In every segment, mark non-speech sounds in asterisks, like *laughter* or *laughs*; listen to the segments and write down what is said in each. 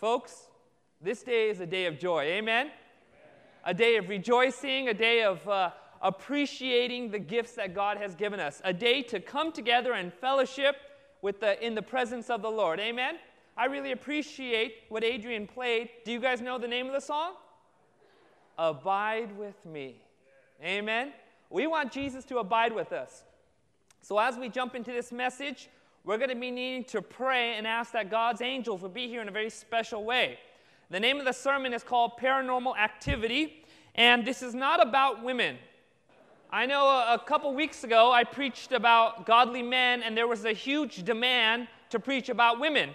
Folks, this day is a day of joy. Amen? Amen. A day of rejoicing, a day of uh, appreciating the gifts that God has given us, a day to come together and fellowship with the, in the presence of the Lord. Amen? I really appreciate what Adrian played. Do you guys know the name of the song? Abide with me. Amen? We want Jesus to abide with us. So as we jump into this message, we're going to be needing to pray and ask that God's angels will be here in a very special way. The name of the sermon is called Paranormal Activity, and this is not about women. I know a, a couple weeks ago I preached about godly men, and there was a huge demand to preach about women.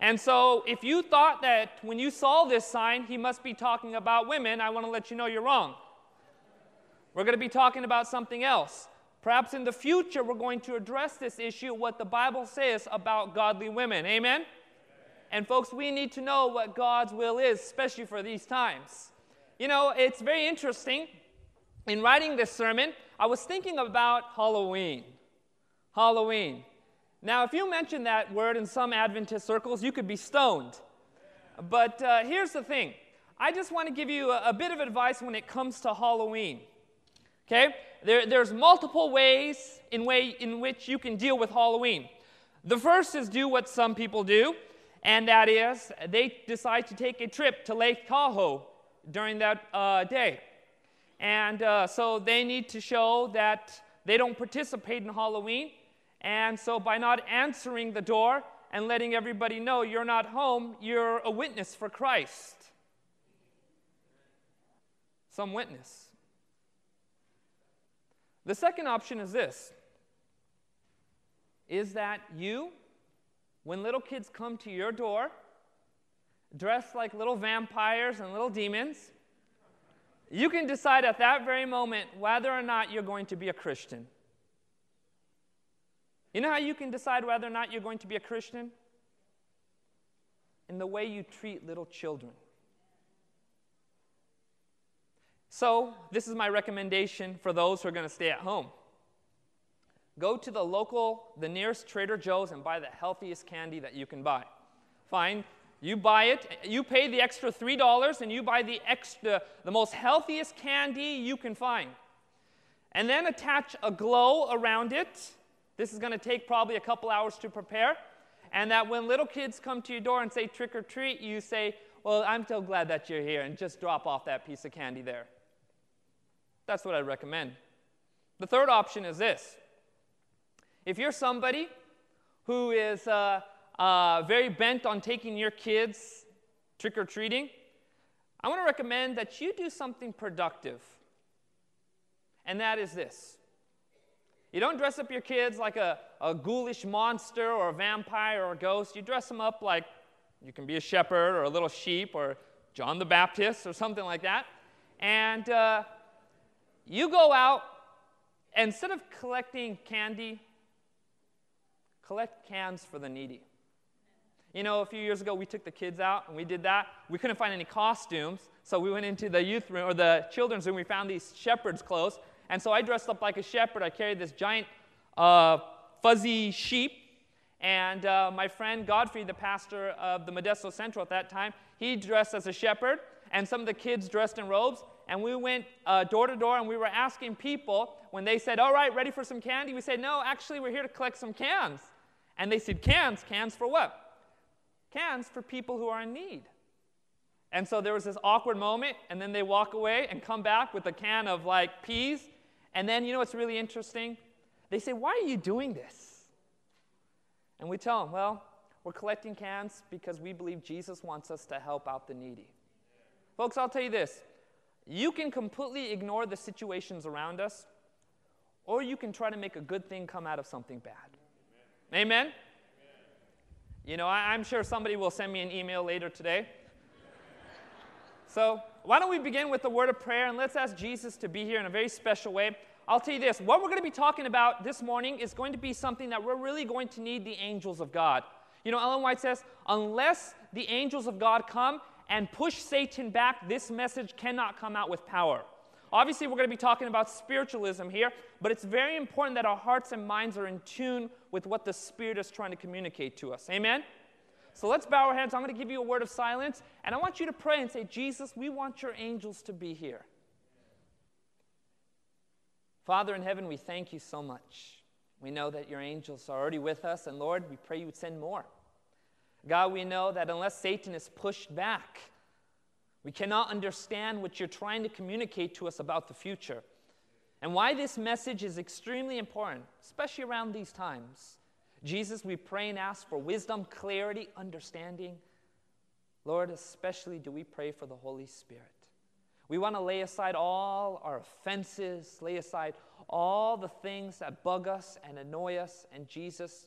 And so, if you thought that when you saw this sign, he must be talking about women, I want to let you know you're wrong. We're going to be talking about something else. Perhaps in the future, we're going to address this issue, what the Bible says about godly women. Amen? And, folks, we need to know what God's will is, especially for these times. You know, it's very interesting. In writing this sermon, I was thinking about Halloween. Halloween. Now, if you mention that word in some Adventist circles, you could be stoned. But uh, here's the thing I just want to give you a, a bit of advice when it comes to Halloween. Okay? There, there's multiple ways in, way in which you can deal with Halloween. The first is do what some people do, and that is they decide to take a trip to Lake Tahoe during that uh, day. And uh, so they need to show that they don't participate in Halloween. And so by not answering the door and letting everybody know you're not home, you're a witness for Christ. Some witness. The second option is this is that you, when little kids come to your door, dressed like little vampires and little demons, you can decide at that very moment whether or not you're going to be a Christian. You know how you can decide whether or not you're going to be a Christian? In the way you treat little children. So, this is my recommendation for those who are going to stay at home. Go to the local, the nearest Trader Joe's and buy the healthiest candy that you can buy. Fine, you buy it, you pay the extra $3 and you buy the extra the most healthiest candy you can find. And then attach a glow around it. This is going to take probably a couple hours to prepare. And that when little kids come to your door and say trick or treat, you say, "Well, I'm so glad that you're here," and just drop off that piece of candy there. That's what I recommend. The third option is this if you're somebody who is uh, uh, very bent on taking your kids trick or treating, I want to recommend that you do something productive. And that is this you don't dress up your kids like a, a ghoulish monster or a vampire or a ghost. You dress them up like you can be a shepherd or a little sheep or John the Baptist or something like that. And uh, you go out, instead of collecting candy, collect cans for the needy. You know, a few years ago, we took the kids out and we did that. We couldn't find any costumes, so we went into the youth room or the children's room. We found these shepherd's clothes. And so I dressed up like a shepherd. I carried this giant uh, fuzzy sheep. And uh, my friend Godfrey, the pastor of the Modesto Central at that time, he dressed as a shepherd. And some of the kids dressed in robes and we went uh, door to door and we were asking people when they said, All right, ready for some candy? We said, No, actually, we're here to collect some cans. And they said, Cans? Cans for what? Cans for people who are in need. And so there was this awkward moment, and then they walk away and come back with a can of like peas. And then, you know what's really interesting? They say, Why are you doing this? And we tell them, Well, we're collecting cans because we believe Jesus wants us to help out the needy. Folks, I'll tell you this you can completely ignore the situations around us, or you can try to make a good thing come out of something bad. Amen? Amen? You know, I, am sure somebody will send me an email later today. so, why don't we begin with the word of prayer and let's ask Jesus to be here in a very special way. I'll tell you this what we're going to be talking about this morning is going to be something that we're really going to need the angels of God. You know, Ellen White says, unless the angels of God come, and push Satan back, this message cannot come out with power. Obviously, we're going to be talking about spiritualism here, but it's very important that our hearts and minds are in tune with what the Spirit is trying to communicate to us. Amen? So let's bow our heads. I'm going to give you a word of silence, and I want you to pray and say, Jesus, we want your angels to be here. Father in heaven, we thank you so much. We know that your angels are already with us, and Lord, we pray you would send more. God, we know that unless Satan is pushed back, we cannot understand what you're trying to communicate to us about the future. And why this message is extremely important, especially around these times. Jesus, we pray and ask for wisdom, clarity, understanding. Lord, especially do we pray for the Holy Spirit. We want to lay aside all our offenses, lay aside all the things that bug us and annoy us. And Jesus,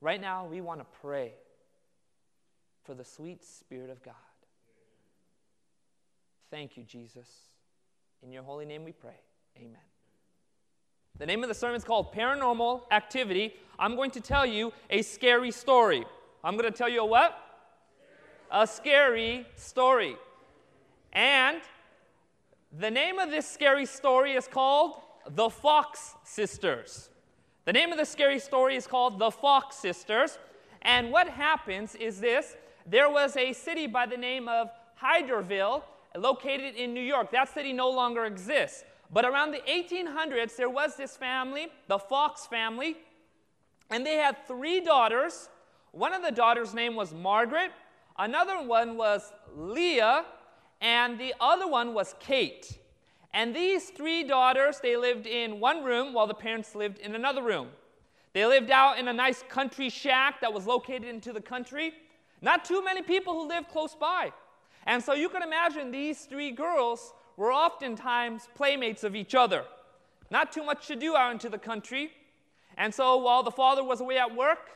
right now, we want to pray for the sweet Spirit of God. Thank you, Jesus. In your holy name we pray. Amen. The name of the sermon is called Paranormal Activity. I'm going to tell you a scary story. I'm going to tell you a what? A scary story. And the name of this scary story is called The Fox Sisters. The name of the scary story is called The Fox Sisters. And what happens is this there was a city by the name of Hydesville located in New York. That city no longer exists. But around the 1800s, there was this family, the Fox family, and they had three daughters. One of the daughters' name was Margaret, another one was Leah, and the other one was Kate. And these three daughters, they lived in one room while the parents lived in another room. They lived out in a nice country shack that was located into the country. Not too many people who live close by. And so you can imagine these three girls were oftentimes playmates of each other. Not too much to do out into the country. And so while the father was away at work,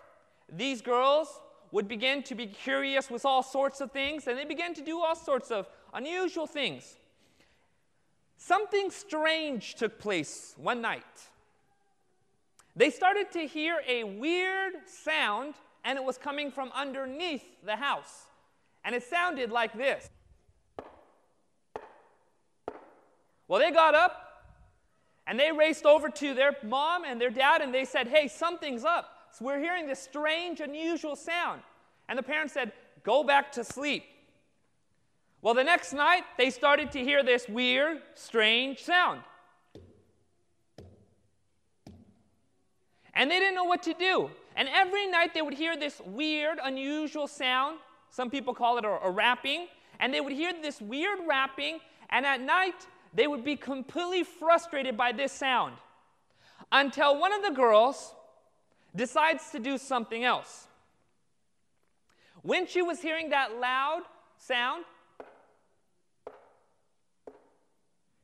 these girls would begin to be curious with all sorts of things, and they began to do all sorts of unusual things. Something strange took place one night. They started to hear a weird sound, and it was coming from underneath the house. And it sounded like this. Well, they got up and they raced over to their mom and their dad and they said, Hey, something's up. So we're hearing this strange, unusual sound. And the parents said, Go back to sleep. Well, the next night, they started to hear this weird, strange sound. And they didn't know what to do. And every night they would hear this weird, unusual sound. Some people call it a, a rapping. And they would hear this weird rapping. And at night, they would be completely frustrated by this sound until one of the girls decides to do something else. When she was hearing that loud sound,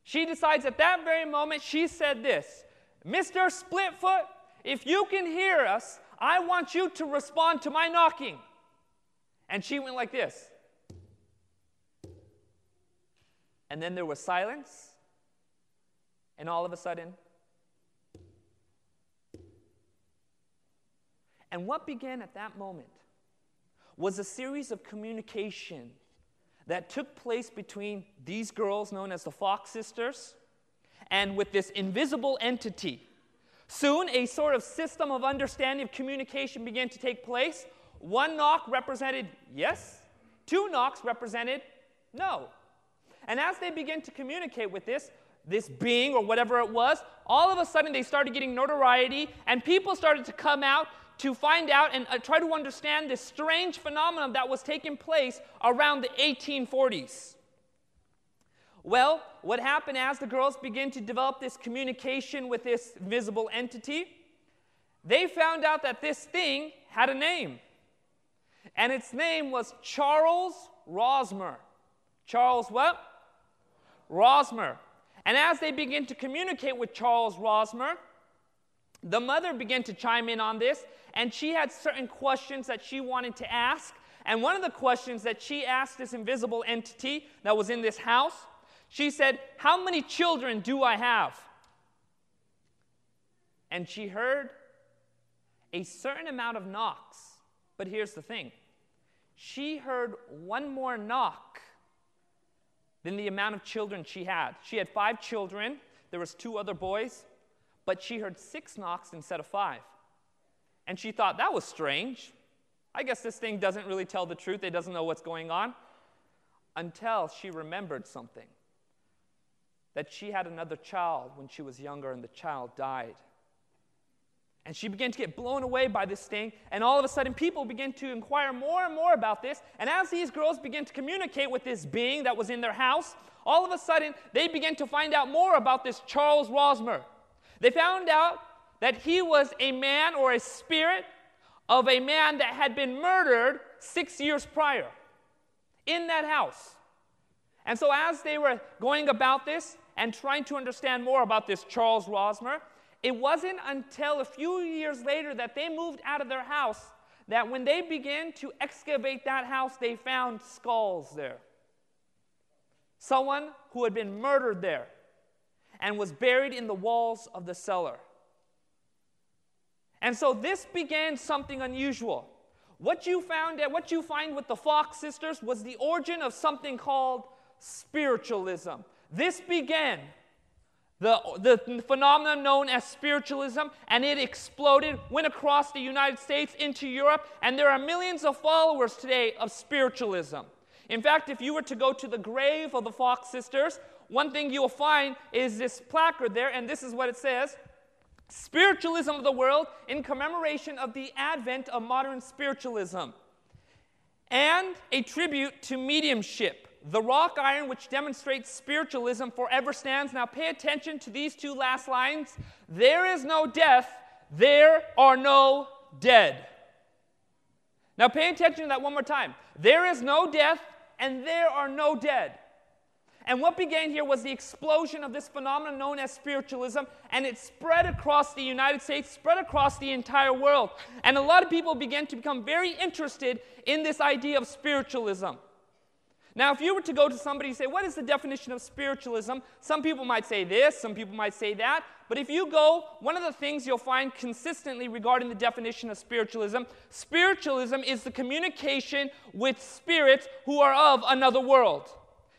she decides at that very moment, she said this Mr. Splitfoot, if you can hear us, I want you to respond to my knocking. And she went like this. And then there was silence. And all of a sudden, and what began at that moment was a series of communication that took place between these girls known as the Fox sisters and with this invisible entity. Soon, a sort of system of understanding of communication began to take place. One knock represented yes, two knocks represented no. And as they began to communicate with this, this being or whatever it was, all of a sudden they started getting notoriety, and people started to come out to find out and uh, try to understand this strange phenomenon that was taking place around the 1840s. Well, what happened as the girls began to develop this communication with this visible entity? They found out that this thing had a name. And its name was Charles Rosmer. Charles what? Rosmer. And as they begin to communicate with Charles Rosmer, the mother began to chime in on this, and she had certain questions that she wanted to ask. And one of the questions that she asked this invisible entity that was in this house, she said, How many children do I have? And she heard a certain amount of knocks. But here's the thing she heard one more knock than the amount of children she had. She had five children, there was two other boys, but she heard six knocks instead of five. And she thought that was strange. I guess this thing doesn't really tell the truth. It doesn't know what's going on. Until she remembered something that she had another child when she was younger and the child died. And she began to get blown away by this thing. And all of a sudden, people began to inquire more and more about this. And as these girls began to communicate with this being that was in their house, all of a sudden, they began to find out more about this Charles Rosmer. They found out that he was a man or a spirit of a man that had been murdered six years prior in that house. And so, as they were going about this and trying to understand more about this Charles Rosmer, it wasn't until a few years later that they moved out of their house that when they began to excavate that house, they found skulls there. Someone who had been murdered there and was buried in the walls of the cellar. And so this began something unusual. What you found at what you find with the Fox sisters was the origin of something called spiritualism. This began the, the phenomenon known as spiritualism, and it exploded, went across the United States into Europe, and there are millions of followers today of spiritualism. In fact, if you were to go to the grave of the Fox sisters, one thing you'll find is this placard there, and this is what it says Spiritualism of the world in commemoration of the advent of modern spiritualism, and a tribute to mediumship. The rock iron, which demonstrates spiritualism, forever stands. Now, pay attention to these two last lines. There is no death, there are no dead. Now, pay attention to that one more time. There is no death, and there are no dead. And what began here was the explosion of this phenomenon known as spiritualism, and it spread across the United States, spread across the entire world. And a lot of people began to become very interested in this idea of spiritualism. Now, if you were to go to somebody and say, What is the definition of spiritualism? Some people might say this, some people might say that. But if you go, one of the things you'll find consistently regarding the definition of spiritualism spiritualism is the communication with spirits who are of another world.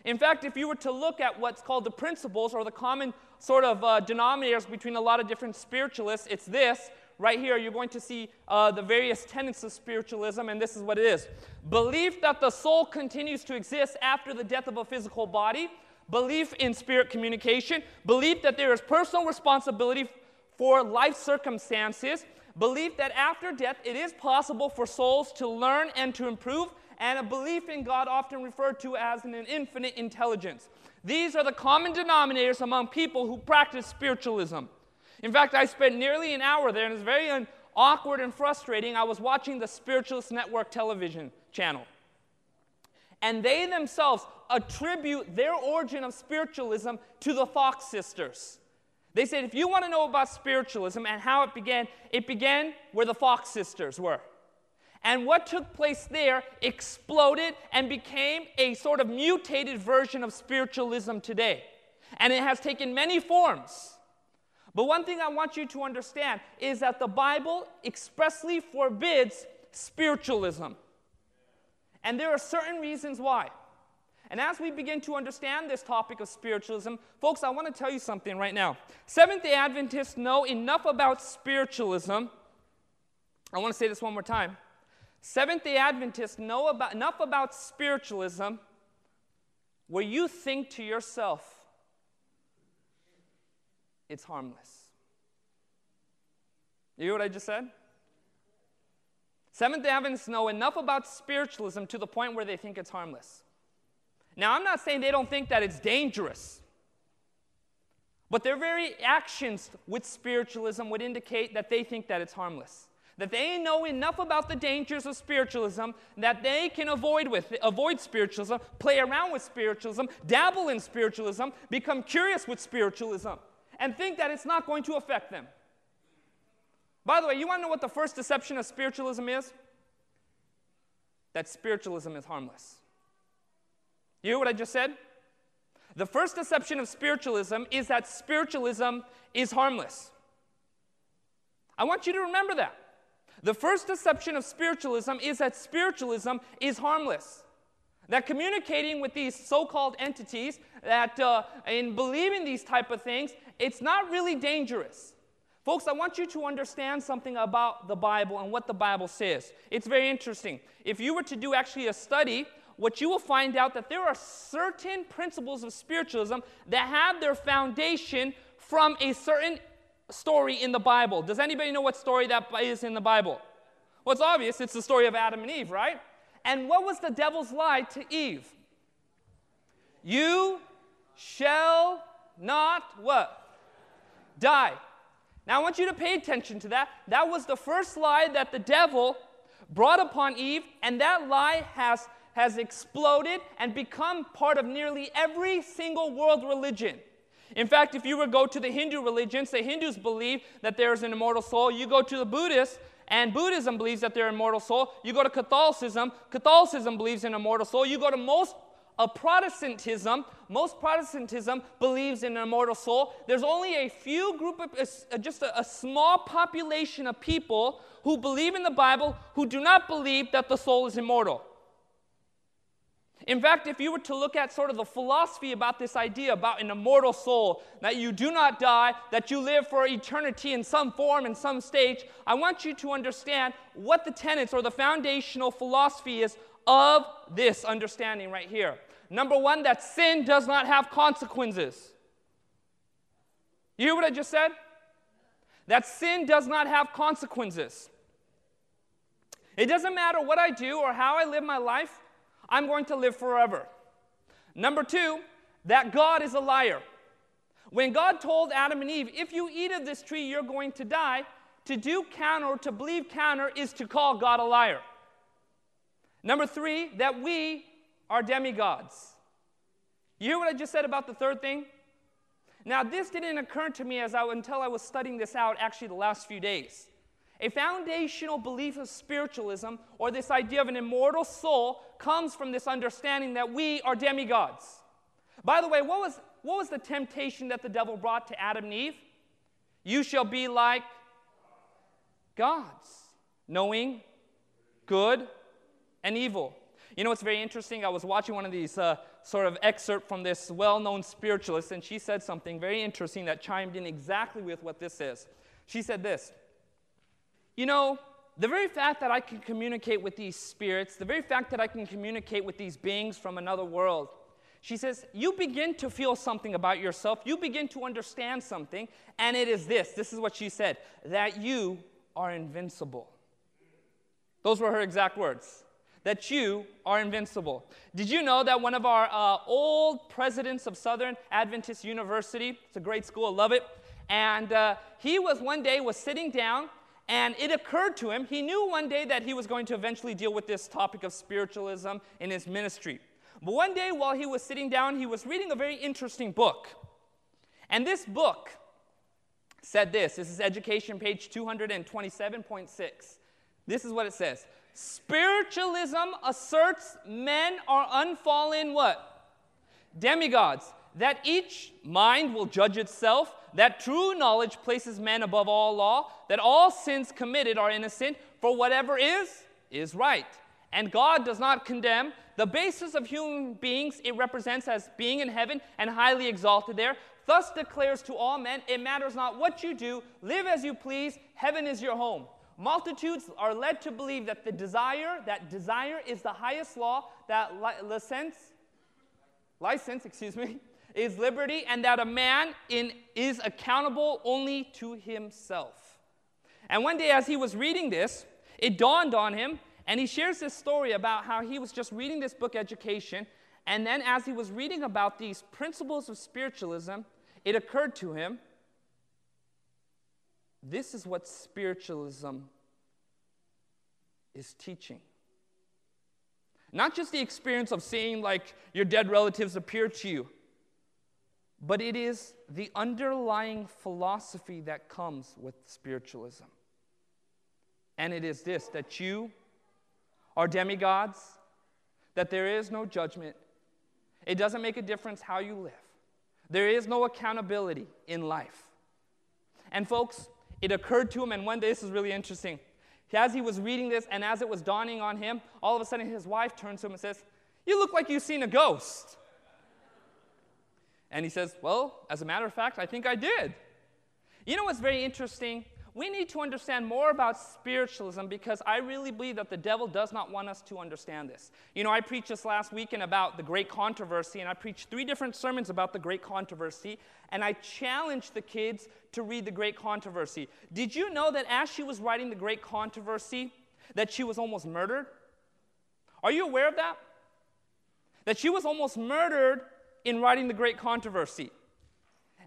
In fact, if you were to look at what's called the principles or the common sort of uh, denominators between a lot of different spiritualists, it's this right here, you're going to see uh, the various tenets of spiritualism, and this is what it is. Belief that the soul continues to exist after the death of a physical body, belief in spirit communication, belief that there is personal responsibility for life circumstances, belief that after death it is possible for souls to learn and to improve, and a belief in God often referred to as an infinite intelligence. These are the common denominators among people who practice spiritualism. In fact, I spent nearly an hour there, and it's very un- awkward and frustrating. I was watching the Spiritualist Network television channel. And they themselves attribute their origin of spiritualism to the Fox sisters. They said, if you want to know about spiritualism and how it began, it began where the Fox sisters were. And what took place there exploded and became a sort of mutated version of spiritualism today. And it has taken many forms. But one thing I want you to understand is that the Bible expressly forbids spiritualism. And there are certain reasons why. And as we begin to understand this topic of spiritualism, folks, I want to tell you something right now. Seventh day Adventists know enough about spiritualism. I want to say this one more time. Seventh day Adventists know about, enough about spiritualism where you think to yourself, it's harmless. You hear what I just said? Seventh day Adventists know enough about spiritualism to the point where they think it's harmless. Now, I'm not saying they don't think that it's dangerous, but their very actions with spiritualism would indicate that they think that it's harmless. That they know enough about the dangers of spiritualism that they can avoid with avoid spiritualism, play around with spiritualism, dabble in spiritualism, become curious with spiritualism and think that it's not going to affect them. By the way, you want to know what the first deception of spiritualism is? That spiritualism is harmless. You hear what I just said? The first deception of spiritualism is that spiritualism is harmless. I want you to remember that. The first deception of spiritualism is that spiritualism is harmless. That communicating with these so-called entities, that uh, in believing these type of things, it's not really dangerous. Folks, I want you to understand something about the Bible and what the Bible says. It's very interesting. If you were to do actually a study, what you will find out that there are certain principles of spiritualism that have their foundation from a certain story in the Bible. Does anybody know what story that is in the Bible? Well, it's obvious. It's the story of Adam and Eve, right? And what was the devil's lie to Eve? You shall not what? Die. Now, I want you to pay attention to that. That was the first lie that the devil brought upon Eve, and that lie has, has exploded and become part of nearly every single world religion. In fact, if you were to go to the Hindu religions, the Hindus believe that there is an immortal soul. You go to the Buddhists, and Buddhism believes that they're immortal soul. You go to Catholicism, Catholicism believes in immortal soul. You go to most of Protestantism, most Protestantism believes in an immortal soul. There's only a few group of, just a, a small population of people who believe in the Bible who do not believe that the soul is immortal. In fact, if you were to look at sort of the philosophy about this idea about an immortal soul, that you do not die, that you live for eternity in some form, in some stage, I want you to understand what the tenets or the foundational philosophy is of this understanding right here. Number one, that sin does not have consequences. You hear what I just said? That sin does not have consequences. It doesn't matter what I do or how I live my life, I'm going to live forever. Number two, that God is a liar. When God told Adam and Eve, if you eat of this tree, you're going to die, to do counter to believe counter is to call God a liar. Number three, that we are demigods. You hear what I just said about the third thing? Now, this didn't occur to me as I, until I was studying this out actually the last few days. A foundational belief of spiritualism, or this idea of an immortal soul, comes from this understanding that we are demigods. By the way, what was, what was the temptation that the devil brought to Adam and Eve? You shall be like gods, knowing good and evil. You know what's very interesting? I was watching one of these uh, sort of excerpt from this well-known spiritualist, and she said something very interesting that chimed in exactly with what this is. She said this, you know, the very fact that I can communicate with these spirits, the very fact that I can communicate with these beings from another world, she says, you begin to feel something about yourself, you begin to understand something, and it is this this is what she said that you are invincible. Those were her exact words that you are invincible. Did you know that one of our uh, old presidents of Southern Adventist University, it's a great school, I love it, and uh, he was one day was sitting down and it occurred to him, he knew one day that he was going to eventually deal with this topic of spiritualism in his ministry. But one day while he was sitting down, he was reading a very interesting book. And this book said this this is education page 227.6. This is what it says Spiritualism asserts men are unfallen what? Demigods. That each mind will judge itself, that true knowledge places men above all law, that all sins committed are innocent, for whatever is, is right. And God does not condemn. The basis of human beings it represents as being in heaven and highly exalted there. Thus declares to all men, it matters not what you do, live as you please, heaven is your home. Multitudes are led to believe that the desire, that desire is the highest law, that li- license, license, excuse me, *laughs* is liberty, and that a man in, is accountable only to himself. And one day, as he was reading this, it dawned on him, and he shares this story about how he was just reading this book, Education, and then as he was reading about these principles of spiritualism, it occurred to him this is what spiritualism is teaching. Not just the experience of seeing like your dead relatives appear to you, but it is the underlying philosophy that comes with spiritualism. And it is this that you are demigods, that there is no judgment. It doesn't make a difference how you live. There is no accountability in life. And, folks, it occurred to him, and one day, this is really interesting. As he was reading this, and as it was dawning on him, all of a sudden his wife turns to him and says, You look like you've seen a ghost. And he says, Well, as a matter of fact, I think I did. You know what's very interesting? We need to understand more about spiritualism because I really believe that the devil does not want us to understand this. You know, I preached this last weekend about the great controversy, and I preached three different sermons about the great controversy, and I challenged the kids to read the great controversy. Did you know that as she was writing the great controversy, that she was almost murdered? Are you aware of that? That she was almost murdered in writing the great controversy.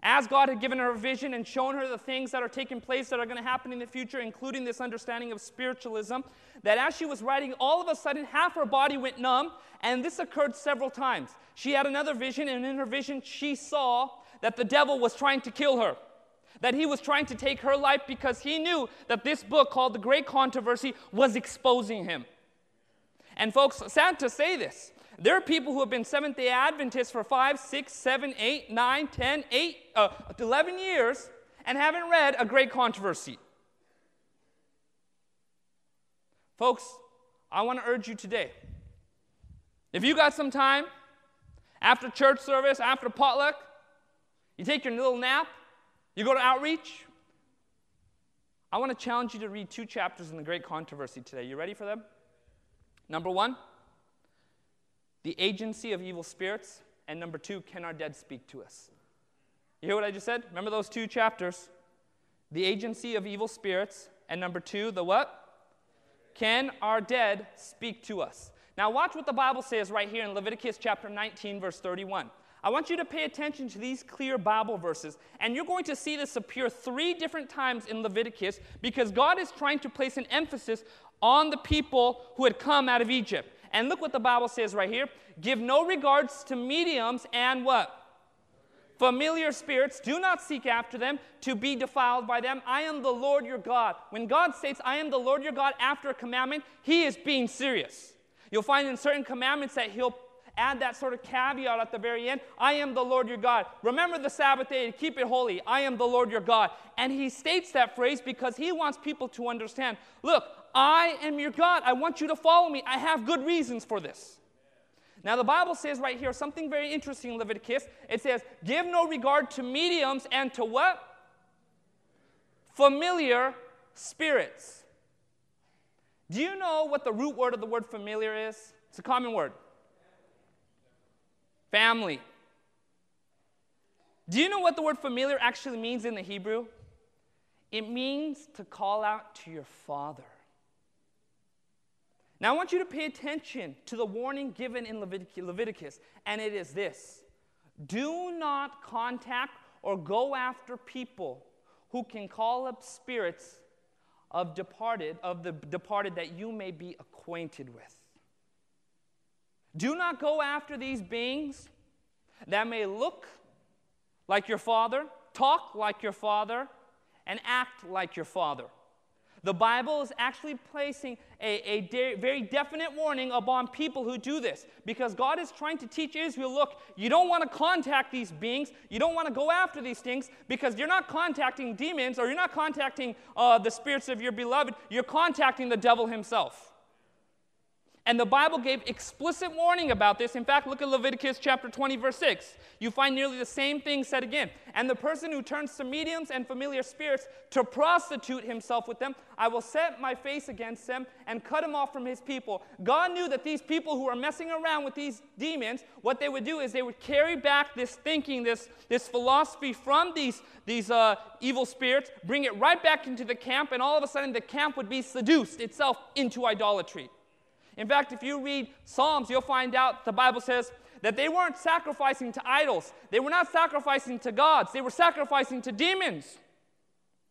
As God had given her a vision and shown her the things that are taking place that are going to happen in the future, including this understanding of spiritualism, that as she was writing, all of a sudden half her body went numb, and this occurred several times. She had another vision, and in her vision, she saw that the devil was trying to kill her. That he was trying to take her life because he knew that this book called The Great Controversy was exposing him. And, folks, sad to say this, there are people who have been Seventh day Adventists for five, six, seven, eight, nine, 10, 8, uh, 11 years and haven't read a great controversy. Folks, I want to urge you today. If you got some time after church service, after potluck, you take your little nap, you go to outreach. I want to challenge you to read two chapters in the Great Controversy today. You ready for them? Number one, the agency of evil spirits, and number two, can our dead speak to us? You hear what I just said? Remember those two chapters? The agency of evil spirits, and number two, the what? Can our dead speak to us? Now, watch what the Bible says right here in Leviticus chapter 19, verse 31. I want you to pay attention to these clear Bible verses, and you're going to see this appear three different times in Leviticus because God is trying to place an emphasis on the people who had come out of Egypt. And look what the Bible says right here give no regards to mediums and what? Familiar spirits, do not seek after them to be defiled by them. I am the Lord your God. When God states, I am the Lord your God after a commandment, he is being serious. You'll find in certain commandments that he'll add that sort of caveat at the very end I am the Lord your God. Remember the Sabbath day and keep it holy. I am the Lord your God. And he states that phrase because he wants people to understand look, I am your God. I want you to follow me. I have good reasons for this. Now, the Bible says right here something very interesting in Leviticus. It says, Give no regard to mediums and to what? Familiar spirits. Do you know what the root word of the word familiar is? It's a common word. Family. Do you know what the word familiar actually means in the Hebrew? It means to call out to your father. Now, I want you to pay attention to the warning given in Leviticus, and it is this Do not contact or go after people who can call up spirits of departed of the departed that you may be acquainted with. Do not go after these beings that may look like your father, talk like your father, and act like your father. The Bible is actually placing a, a de- very definite warning upon people who do this because God is trying to teach Israel look, you don't want to contact these beings, you don't want to go after these things because you're not contacting demons or you're not contacting uh, the spirits of your beloved, you're contacting the devil himself. And the Bible gave explicit warning about this. In fact, look at Leviticus chapter 20, verse 6. You find nearly the same thing said again. And the person who turns to mediums and familiar spirits to prostitute himself with them, I will set my face against them and cut him off from his people. God knew that these people who are messing around with these demons, what they would do is they would carry back this thinking, this, this philosophy from these, these uh, evil spirits, bring it right back into the camp, and all of a sudden the camp would be seduced itself into idolatry. In fact, if you read Psalms, you'll find out the Bible says that they weren't sacrificing to idols. They were not sacrificing to gods. They were sacrificing to demons.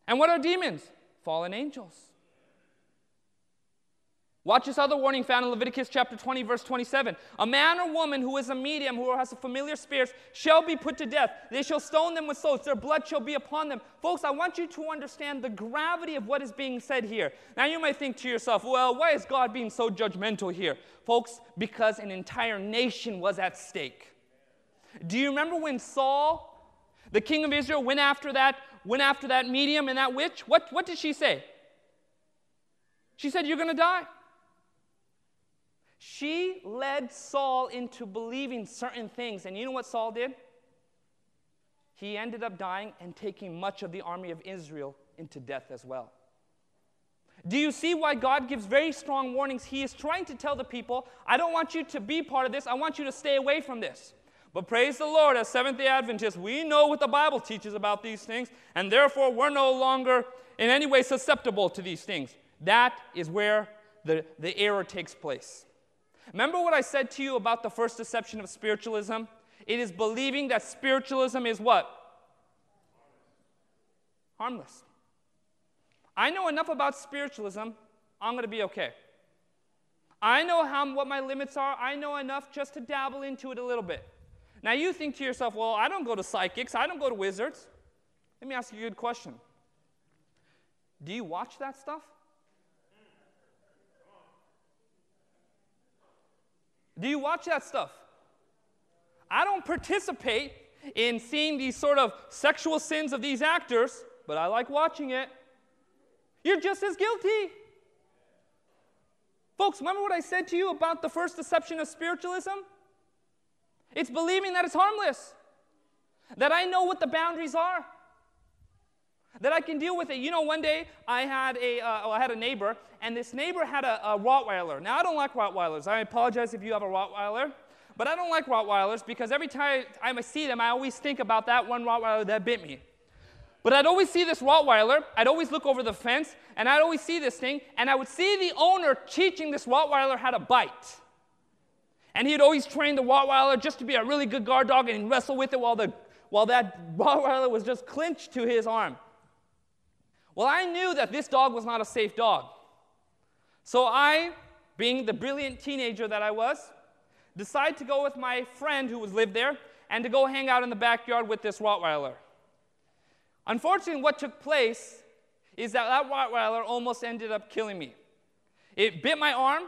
And what are demons? Fallen angels. Watch this other warning found in Leviticus chapter 20, verse 27. A man or woman who is a medium, who has a familiar spirit, shall be put to death. They shall stone them with stones. Their blood shall be upon them. Folks, I want you to understand the gravity of what is being said here. Now, you might think to yourself, well, why is God being so judgmental here? Folks, because an entire nation was at stake. Do you remember when Saul, the king of Israel, went after that, went after that medium and that witch? What, what did she say? She said, You're going to die. She led Saul into believing certain things. And you know what Saul did? he ended up dying and taking much of the army of Israel into death as well. Do you see why God gives very strong warnings? He is trying to tell the people, I don't want you to be part of this, I want you to stay away from this. But praise the Lord, as Seventh day Adventists, we know what the Bible teaches about these things, and therefore we're no longer in any way susceptible to these things. That is where the, the error takes place. Remember what I said to you about the first deception of spiritualism? It is believing that spiritualism is what? Harmless. I know enough about spiritualism, I'm going to be okay. I know how, what my limits are. I know enough just to dabble into it a little bit. Now you think to yourself, well, I don't go to psychics, I don't go to wizards. Let me ask you a good question. Do you watch that stuff? Do you watch that stuff? I don't participate in seeing these sort of sexual sins of these actors, but I like watching it. You're just as guilty. Folks, remember what I said to you about the first deception of spiritualism? It's believing that it's harmless, that I know what the boundaries are, that I can deal with it. You know, one day I had a, uh, I had a neighbor, and this neighbor had a, a Rottweiler. Now, I don't like Rottweilers. I apologize if you have a Rottweiler. But I don't like Rottweilers because every time I see them, I always think about that one Rottweiler that bit me. But I'd always see this Rottweiler, I'd always look over the fence, and I'd always see this thing, and I would see the owner teaching this Rottweiler how to bite. And he'd always train the Rottweiler just to be a really good guard dog and wrestle with it while, the, while that *laughs* Rottweiler was just clinched to his arm. Well, I knew that this dog was not a safe dog. So I, being the brilliant teenager that I was, decided to go with my friend who was lived there and to go hang out in the backyard with this Rottweiler. Unfortunately, what took place is that that Rottweiler almost ended up killing me. It bit my arm,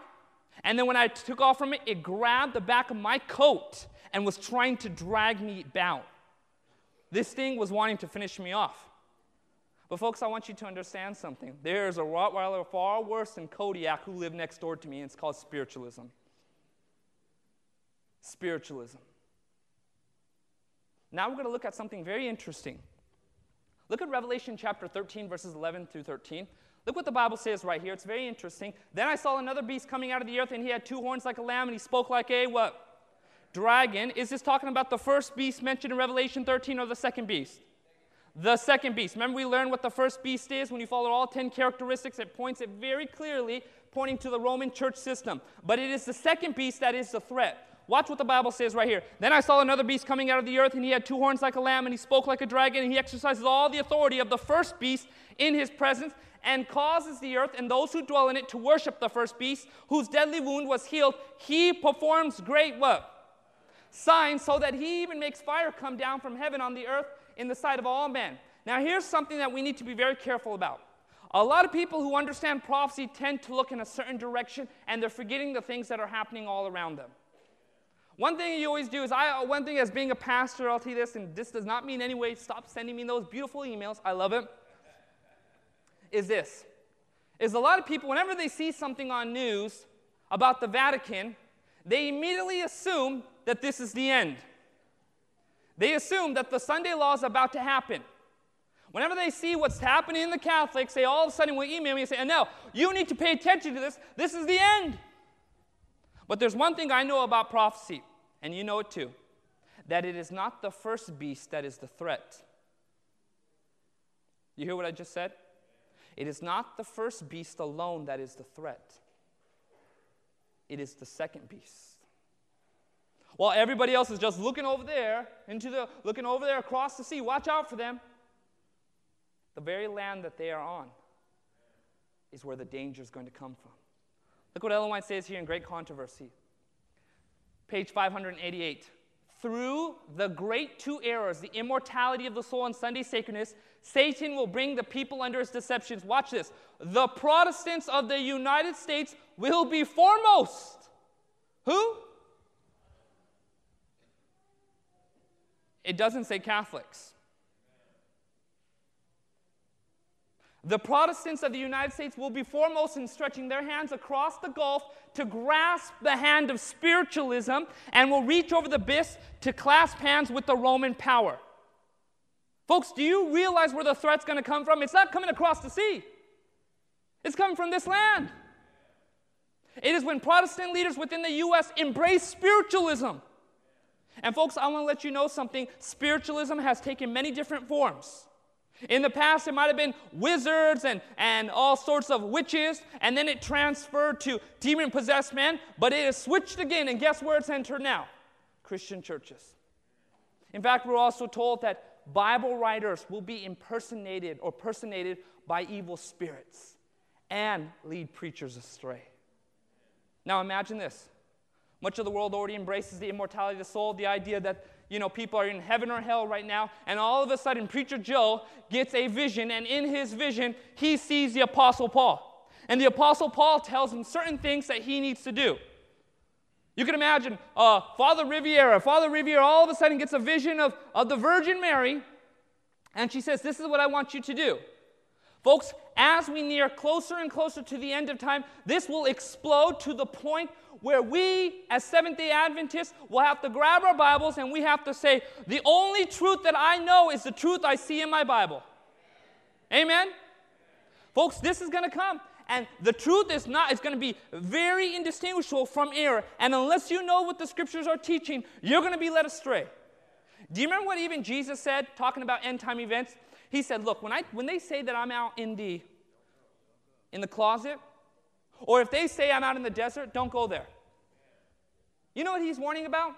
and then when I took off from it, it grabbed the back of my coat and was trying to drag me down. This thing was wanting to finish me off. But, folks, I want you to understand something. There's a Rottweiler far worse than Kodiak who lived next door to me, and it's called spiritualism. Spiritualism. Now we're going to look at something very interesting. Look at Revelation chapter 13, verses 11 through 13. Look what the Bible says right here. It's very interesting. Then I saw another beast coming out of the earth, and he had two horns like a lamb, and he spoke like a what? Dragon. Is this talking about the first beast mentioned in Revelation 13 or the second beast? The second beast. Remember, we learned what the first beast is? When you follow all 10 characteristics, it points it very clearly, pointing to the Roman church system. But it is the second beast that is the threat. Watch what the Bible says right here. Then I saw another beast coming out of the earth, and he had two horns like a lamb, and he spoke like a dragon, and he exercises all the authority of the first beast in his presence, and causes the earth and those who dwell in it to worship the first beast, whose deadly wound was healed. He performs great what? Signs, so that he even makes fire come down from heaven on the earth in the sight of all men. Now, here's something that we need to be very careful about. A lot of people who understand prophecy tend to look in a certain direction, and they're forgetting the things that are happening all around them. One thing you always do is, I, uh, one thing as being a pastor, I'll tell you this, and this does not mean any way, stop sending me those beautiful emails. I love it. Is this is a lot of people, whenever they see something on news about the Vatican, they immediately assume that this is the end. They assume that the Sunday law is about to happen. Whenever they see what's happening in the Catholics, they all of a sudden will email me and say, no, you need to pay attention to this. This is the end. But there's one thing I know about prophecy and you know it too, that it is not the first beast that is the threat. You hear what I just said? It is not the first beast alone that is the threat. It is the second beast. While everybody else is just looking over there, into the looking over there across the sea, watch out for them. The very land that they are on is where the danger is going to come from. Look what Ellen White says here in Great Controversy page 588. Through the great two errors, the immortality of the soul and Sunday sacredness, Satan will bring the people under his deceptions. Watch this. The Protestants of the United States will be foremost. Who? It doesn't say Catholics. The Protestants of the United States will be foremost in stretching their hands across the gulf to grasp the hand of spiritualism and will reach over the abyss to clasp hands with the Roman power. Folks, do you realize where the threat's going to come from? It's not coming across the sea, it's coming from this land. It is when Protestant leaders within the U.S. embrace spiritualism. And, folks, I want to let you know something. Spiritualism has taken many different forms. In the past, it might have been wizards and, and all sorts of witches, and then it transferred to demon possessed men, but it has switched again, and guess where it's entered now? Christian churches. In fact, we're also told that Bible writers will be impersonated or personated by evil spirits and lead preachers astray. Now imagine this. Much of the world already embraces the immortality of the soul, the idea that you know people are in heaven or hell right now, and all of a sudden preacher Joe gets a vision, and in his vision he sees the apostle Paul. And the apostle Paul tells him certain things that he needs to do. You can imagine uh, Father Riviera. Father Riviera all of a sudden gets a vision of, of the Virgin Mary, and she says, This is what I want you to do. Folks, as we near closer and closer to the end of time, this will explode to the point where we, as Seventh day Adventists, will have to grab our Bibles and we have to say, The only truth that I know is the truth I see in my Bible. Amen? Folks, this is going to come. And the truth is not, it's going to be very indistinguishable from error. And unless you know what the scriptures are teaching, you're going to be led astray. Do you remember what even Jesus said, talking about end time events? He said, Look, when, I, when they say that I'm out in the, in the closet, or if they say I'm out in the desert, don't go there. You know what he's warning about?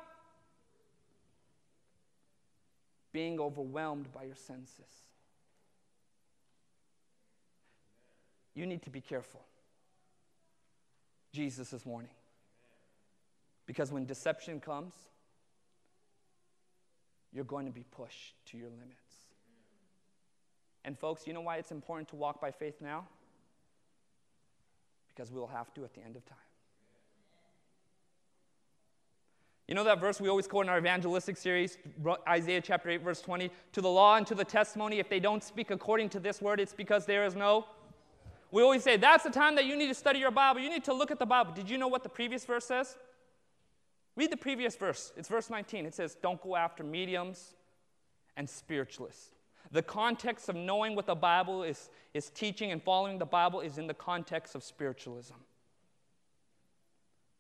Being overwhelmed by your senses. You need to be careful. Jesus is warning. Because when deception comes, you're going to be pushed to your limits. And, folks, you know why it's important to walk by faith now? Because we'll have to at the end of time. You know that verse we always quote in our evangelistic series, Isaiah chapter 8, verse 20? To the law and to the testimony, if they don't speak according to this word, it's because there is no we always say that's the time that you need to study your Bible. You need to look at the Bible. Did you know what the previous verse says? Read the previous verse. It's verse 19. It says, Don't go after mediums and spiritualists. The context of knowing what the Bible is, is teaching and following the Bible is in the context of spiritualism.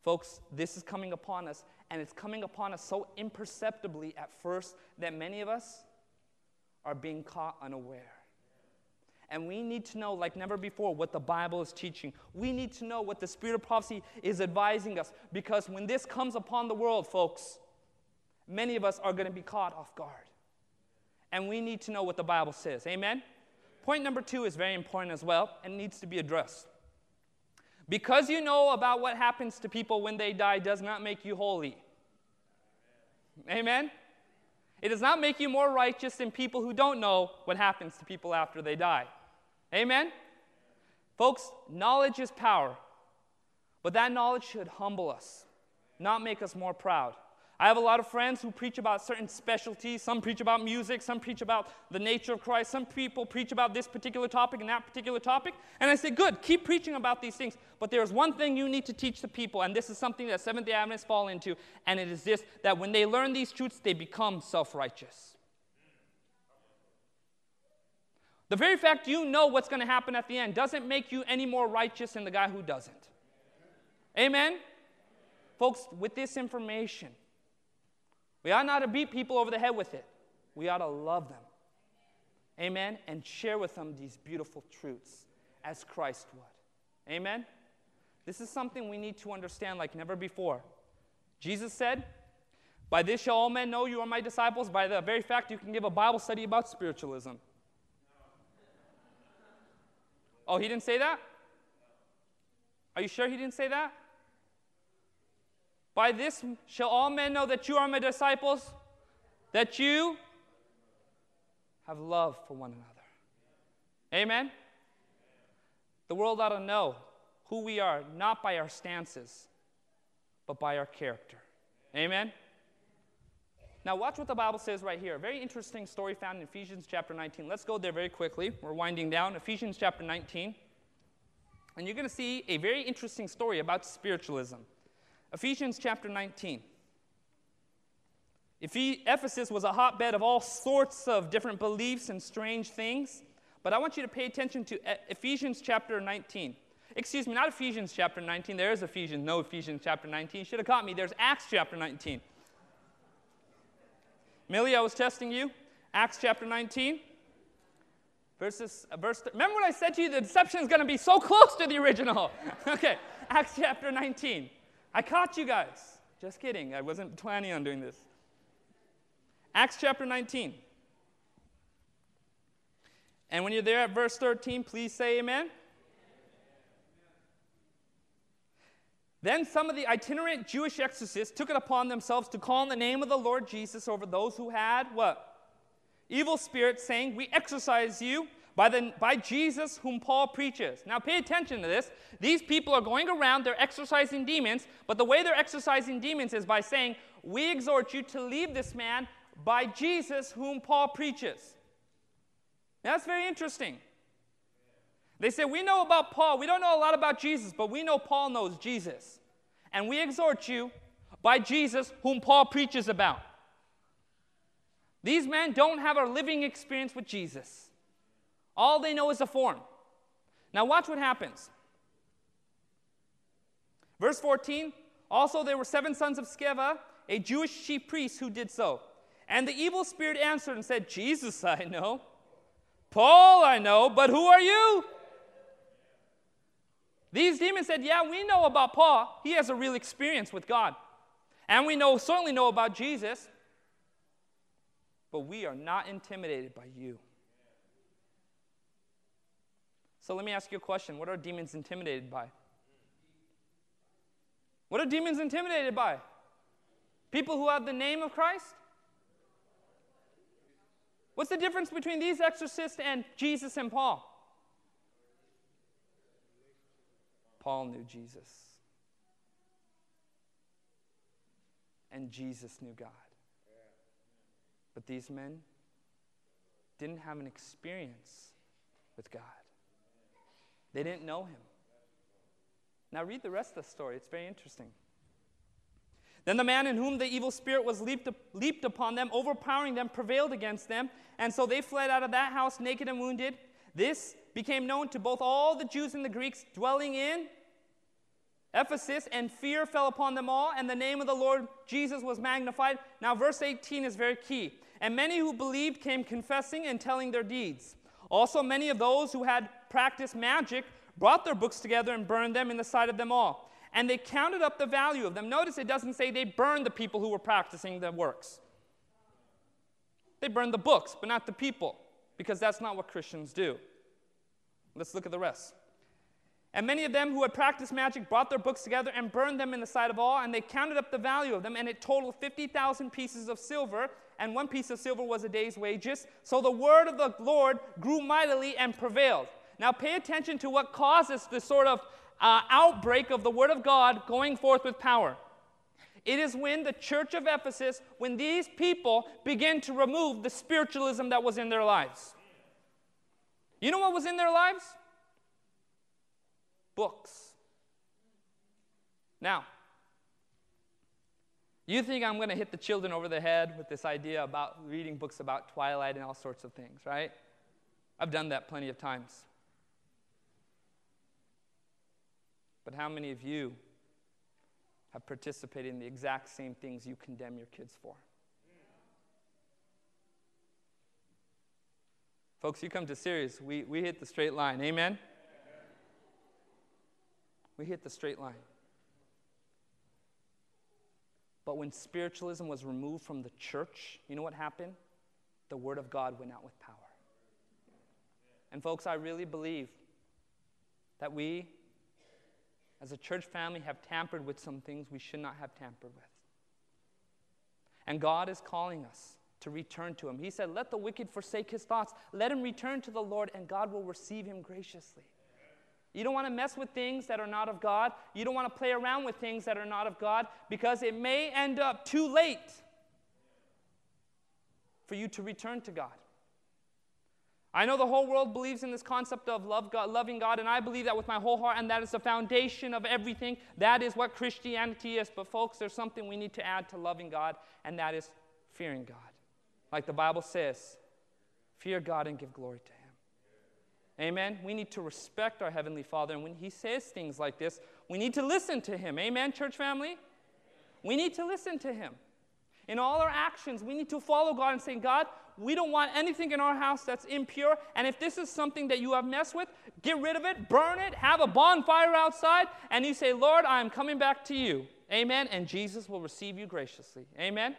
Folks, this is coming upon us, and it's coming upon us so imperceptibly at first that many of us are being caught unaware. And we need to know, like never before, what the Bible is teaching. We need to know what the Spirit of prophecy is advising us. Because when this comes upon the world, folks, many of us are going to be caught off guard. And we need to know what the Bible says. Amen? Point number two is very important as well and needs to be addressed. Because you know about what happens to people when they die does not make you holy. Amen? It does not make you more righteous than people who don't know what happens to people after they die. Amen? Folks, knowledge is power, but that knowledge should humble us, not make us more proud. I have a lot of friends who preach about certain specialties. Some preach about music, some preach about the nature of Christ, some people preach about this particular topic and that particular topic. And I say, good, keep preaching about these things. But there's one thing you need to teach the people, and this is something that Seventh day Adventists fall into, and it is this that when they learn these truths, they become self righteous. The very fact you know what's going to happen at the end doesn't make you any more righteous than the guy who doesn't. Amen? Folks, with this information, we ought not to beat people over the head with it. We ought to love them. Amen? And share with them these beautiful truths as Christ would. Amen? This is something we need to understand like never before. Jesus said, By this shall all men know you are my disciples, by the very fact you can give a Bible study about spiritualism. Oh, he didn't say that? Are you sure he didn't say that? By this shall all men know that you are my disciples, that you have love for one another. Amen? The world ought to know who we are, not by our stances, but by our character. Amen? Now, watch what the Bible says right here. A very interesting story found in Ephesians chapter 19. Let's go there very quickly. We're winding down. Ephesians chapter 19. And you're going to see a very interesting story about spiritualism. Ephesians chapter 19. Ephesus was a hotbed of all sorts of different beliefs and strange things. But I want you to pay attention to Ephesians chapter 19. Excuse me, not Ephesians chapter 19. There is Ephesians, no Ephesians chapter 19. Should have caught me. There's Acts chapter 19. Millie, I was testing you. Acts chapter 19. Verses, uh, verse, remember what I said to you? The deception is going to be so close to the original. *laughs* okay, Acts chapter 19. I caught you guys. Just kidding. I wasn't planning on doing this. Acts chapter 19. And when you're there at verse 13, please say amen. Then some of the itinerant Jewish exorcists took it upon themselves to call on the name of the Lord Jesus over those who had what? Evil spirits, saying, We exorcise you by, the, by Jesus whom Paul preaches. Now pay attention to this. These people are going around, they're exorcising demons, but the way they're exorcising demons is by saying, We exhort you to leave this man by Jesus whom Paul preaches. That's very interesting. They say, We know about Paul. We don't know a lot about Jesus, but we know Paul knows Jesus. And we exhort you by Jesus, whom Paul preaches about. These men don't have a living experience with Jesus. All they know is a form. Now, watch what happens. Verse 14 Also, there were seven sons of Sceva, a Jewish chief priest, who did so. And the evil spirit answered and said, Jesus *laughs* I know, Paul I know, but who are you? These demons said, Yeah, we know about Paul. He has a real experience with God. And we know, certainly know about Jesus. But we are not intimidated by you. So let me ask you a question What are demons intimidated by? What are demons intimidated by? People who have the name of Christ? What's the difference between these exorcists and Jesus and Paul? Paul knew Jesus. And Jesus knew God. But these men didn't have an experience with God, they didn't know Him. Now, read the rest of the story, it's very interesting. Then the man in whom the evil spirit was leaped, leaped upon them, overpowering them, prevailed against them. And so they fled out of that house naked and wounded. This became known to both all the Jews and the Greeks dwelling in Ephesus, and fear fell upon them all, and the name of the Lord Jesus was magnified. Now, verse 18 is very key. And many who believed came confessing and telling their deeds. Also, many of those who had practiced magic brought their books together and burned them in the sight of them all. And they counted up the value of them. Notice it doesn't say they burned the people who were practicing the works. They burned the books, but not the people, because that's not what Christians do. Let's look at the rest. And many of them who had practiced magic brought their books together and burned them in the sight of all, and they counted up the value of them, and it totaled 50,000 pieces of silver, and one piece of silver was a day's wages. So the word of the Lord grew mightily and prevailed. Now pay attention to what causes this sort of uh, outbreak of the word of God going forth with power. It is when the church of Ephesus, when these people begin to remove the spiritualism that was in their lives. You know what was in their lives? books. Now, you think I'm going to hit the children over the head with this idea about reading books about Twilight and all sorts of things, right? I've done that plenty of times. But how many of you have participated in the exact same things you condemn your kids for? Folks, you come to Sirius, we, we hit the straight line. Amen? we hit the straight line. But when spiritualism was removed from the church, you know what happened? The Word of God went out with power. And, folks, I really believe that we, as a church family, have tampered with some things we should not have tampered with. And God is calling us to return to Him. He said, Let the wicked forsake his thoughts, let him return to the Lord, and God will receive him graciously. You don't want to mess with things that are not of God. You don't want to play around with things that are not of God because it may end up too late for you to return to God. I know the whole world believes in this concept of love God, loving God, and I believe that with my whole heart, and that is the foundation of everything. That is what Christianity is. But, folks, there's something we need to add to loving God, and that is fearing God. Like the Bible says, fear God and give glory to Him. Amen. We need to respect our Heavenly Father. And when He says things like this, we need to listen to Him. Amen, church family? We need to listen to Him. In all our actions, we need to follow God and say, God, we don't want anything in our house that's impure. And if this is something that you have messed with, get rid of it, burn it, have a bonfire outside, and you say, Lord, I am coming back to you. Amen. And Jesus will receive you graciously. Amen.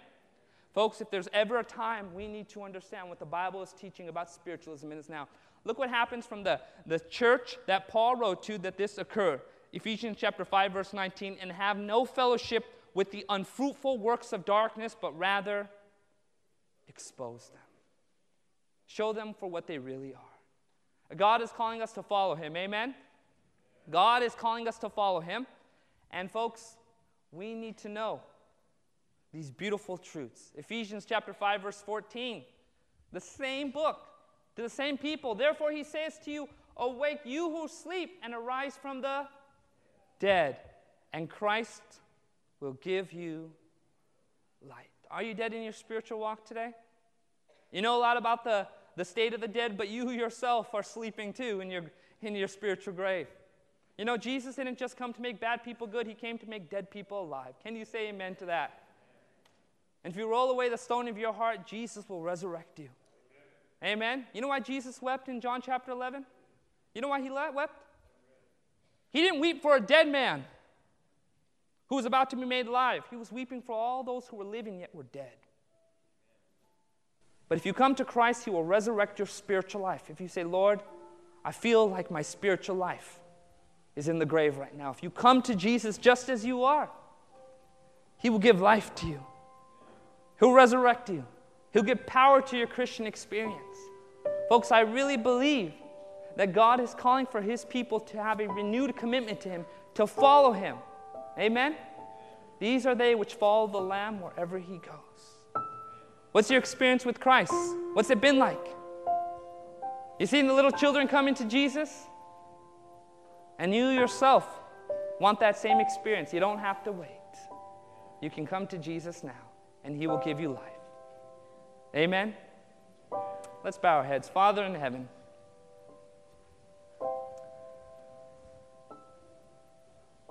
Folks, if there's ever a time we need to understand what the Bible is teaching about spiritualism, it is now. Look what happens from the, the church that Paul wrote to that this occurred. Ephesians chapter 5, verse 19, and have no fellowship with the unfruitful works of darkness, but rather expose them. Show them for what they really are. God is calling us to follow Him. Amen? God is calling us to follow Him. And, folks, we need to know these beautiful truths. Ephesians chapter 5 verse 14. The same book to the same people. Therefore he says to you, awake you who sleep and arise from the dead, and Christ will give you light. Are you dead in your spiritual walk today? You know a lot about the, the state of the dead, but you yourself are sleeping too in your, in your spiritual grave. You know, Jesus didn't just come to make bad people good, he came to make dead people alive. Can you say amen to that? And if you roll away the stone of your heart, Jesus will resurrect you. Amen. Amen. You know why Jesus wept in John chapter 11? You know why he wept? He didn't weep for a dead man who was about to be made alive. He was weeping for all those who were living yet were dead. But if you come to Christ, He will resurrect your spiritual life. If you say, Lord, I feel like my spiritual life is in the grave right now. If you come to Jesus just as you are, He will give life to you. He'll resurrect you. He'll give power to your Christian experience. Folks, I really believe that God is calling for His people to have a renewed commitment to Him, to follow Him. Amen? These are they which follow the Lamb wherever He goes. What's your experience with Christ? What's it been like? You seen the little children coming to Jesus? And you yourself want that same experience. You don't have to wait. You can come to Jesus now and he will give you life. Amen? Let's bow our heads. Father in heaven,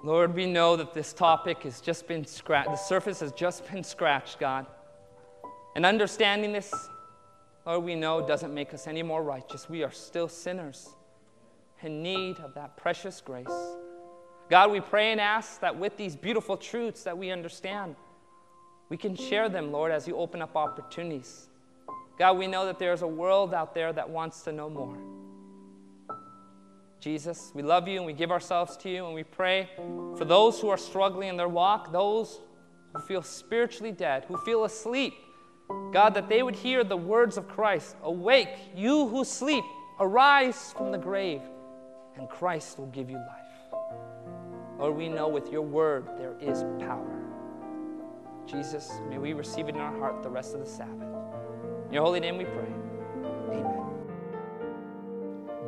Lord, we know that this topic has just been scratched, the surface has just been scratched, God. And understanding this, Lord, we know doesn't make us any more righteous. We are still sinners in need of that precious grace. God, we pray and ask that with these beautiful truths that we understand, we can share them, Lord, as you open up opportunities. God, we know that there's a world out there that wants to know more. Jesus, we love you and we give ourselves to you and we pray for those who are struggling in their walk, those who feel spiritually dead, who feel asleep. God, that they would hear the words of Christ Awake, you who sleep, arise from the grave, and Christ will give you life. Lord, we know with your word there is power. Jesus, may we receive it in our heart the rest of the Sabbath. In your holy name we pray.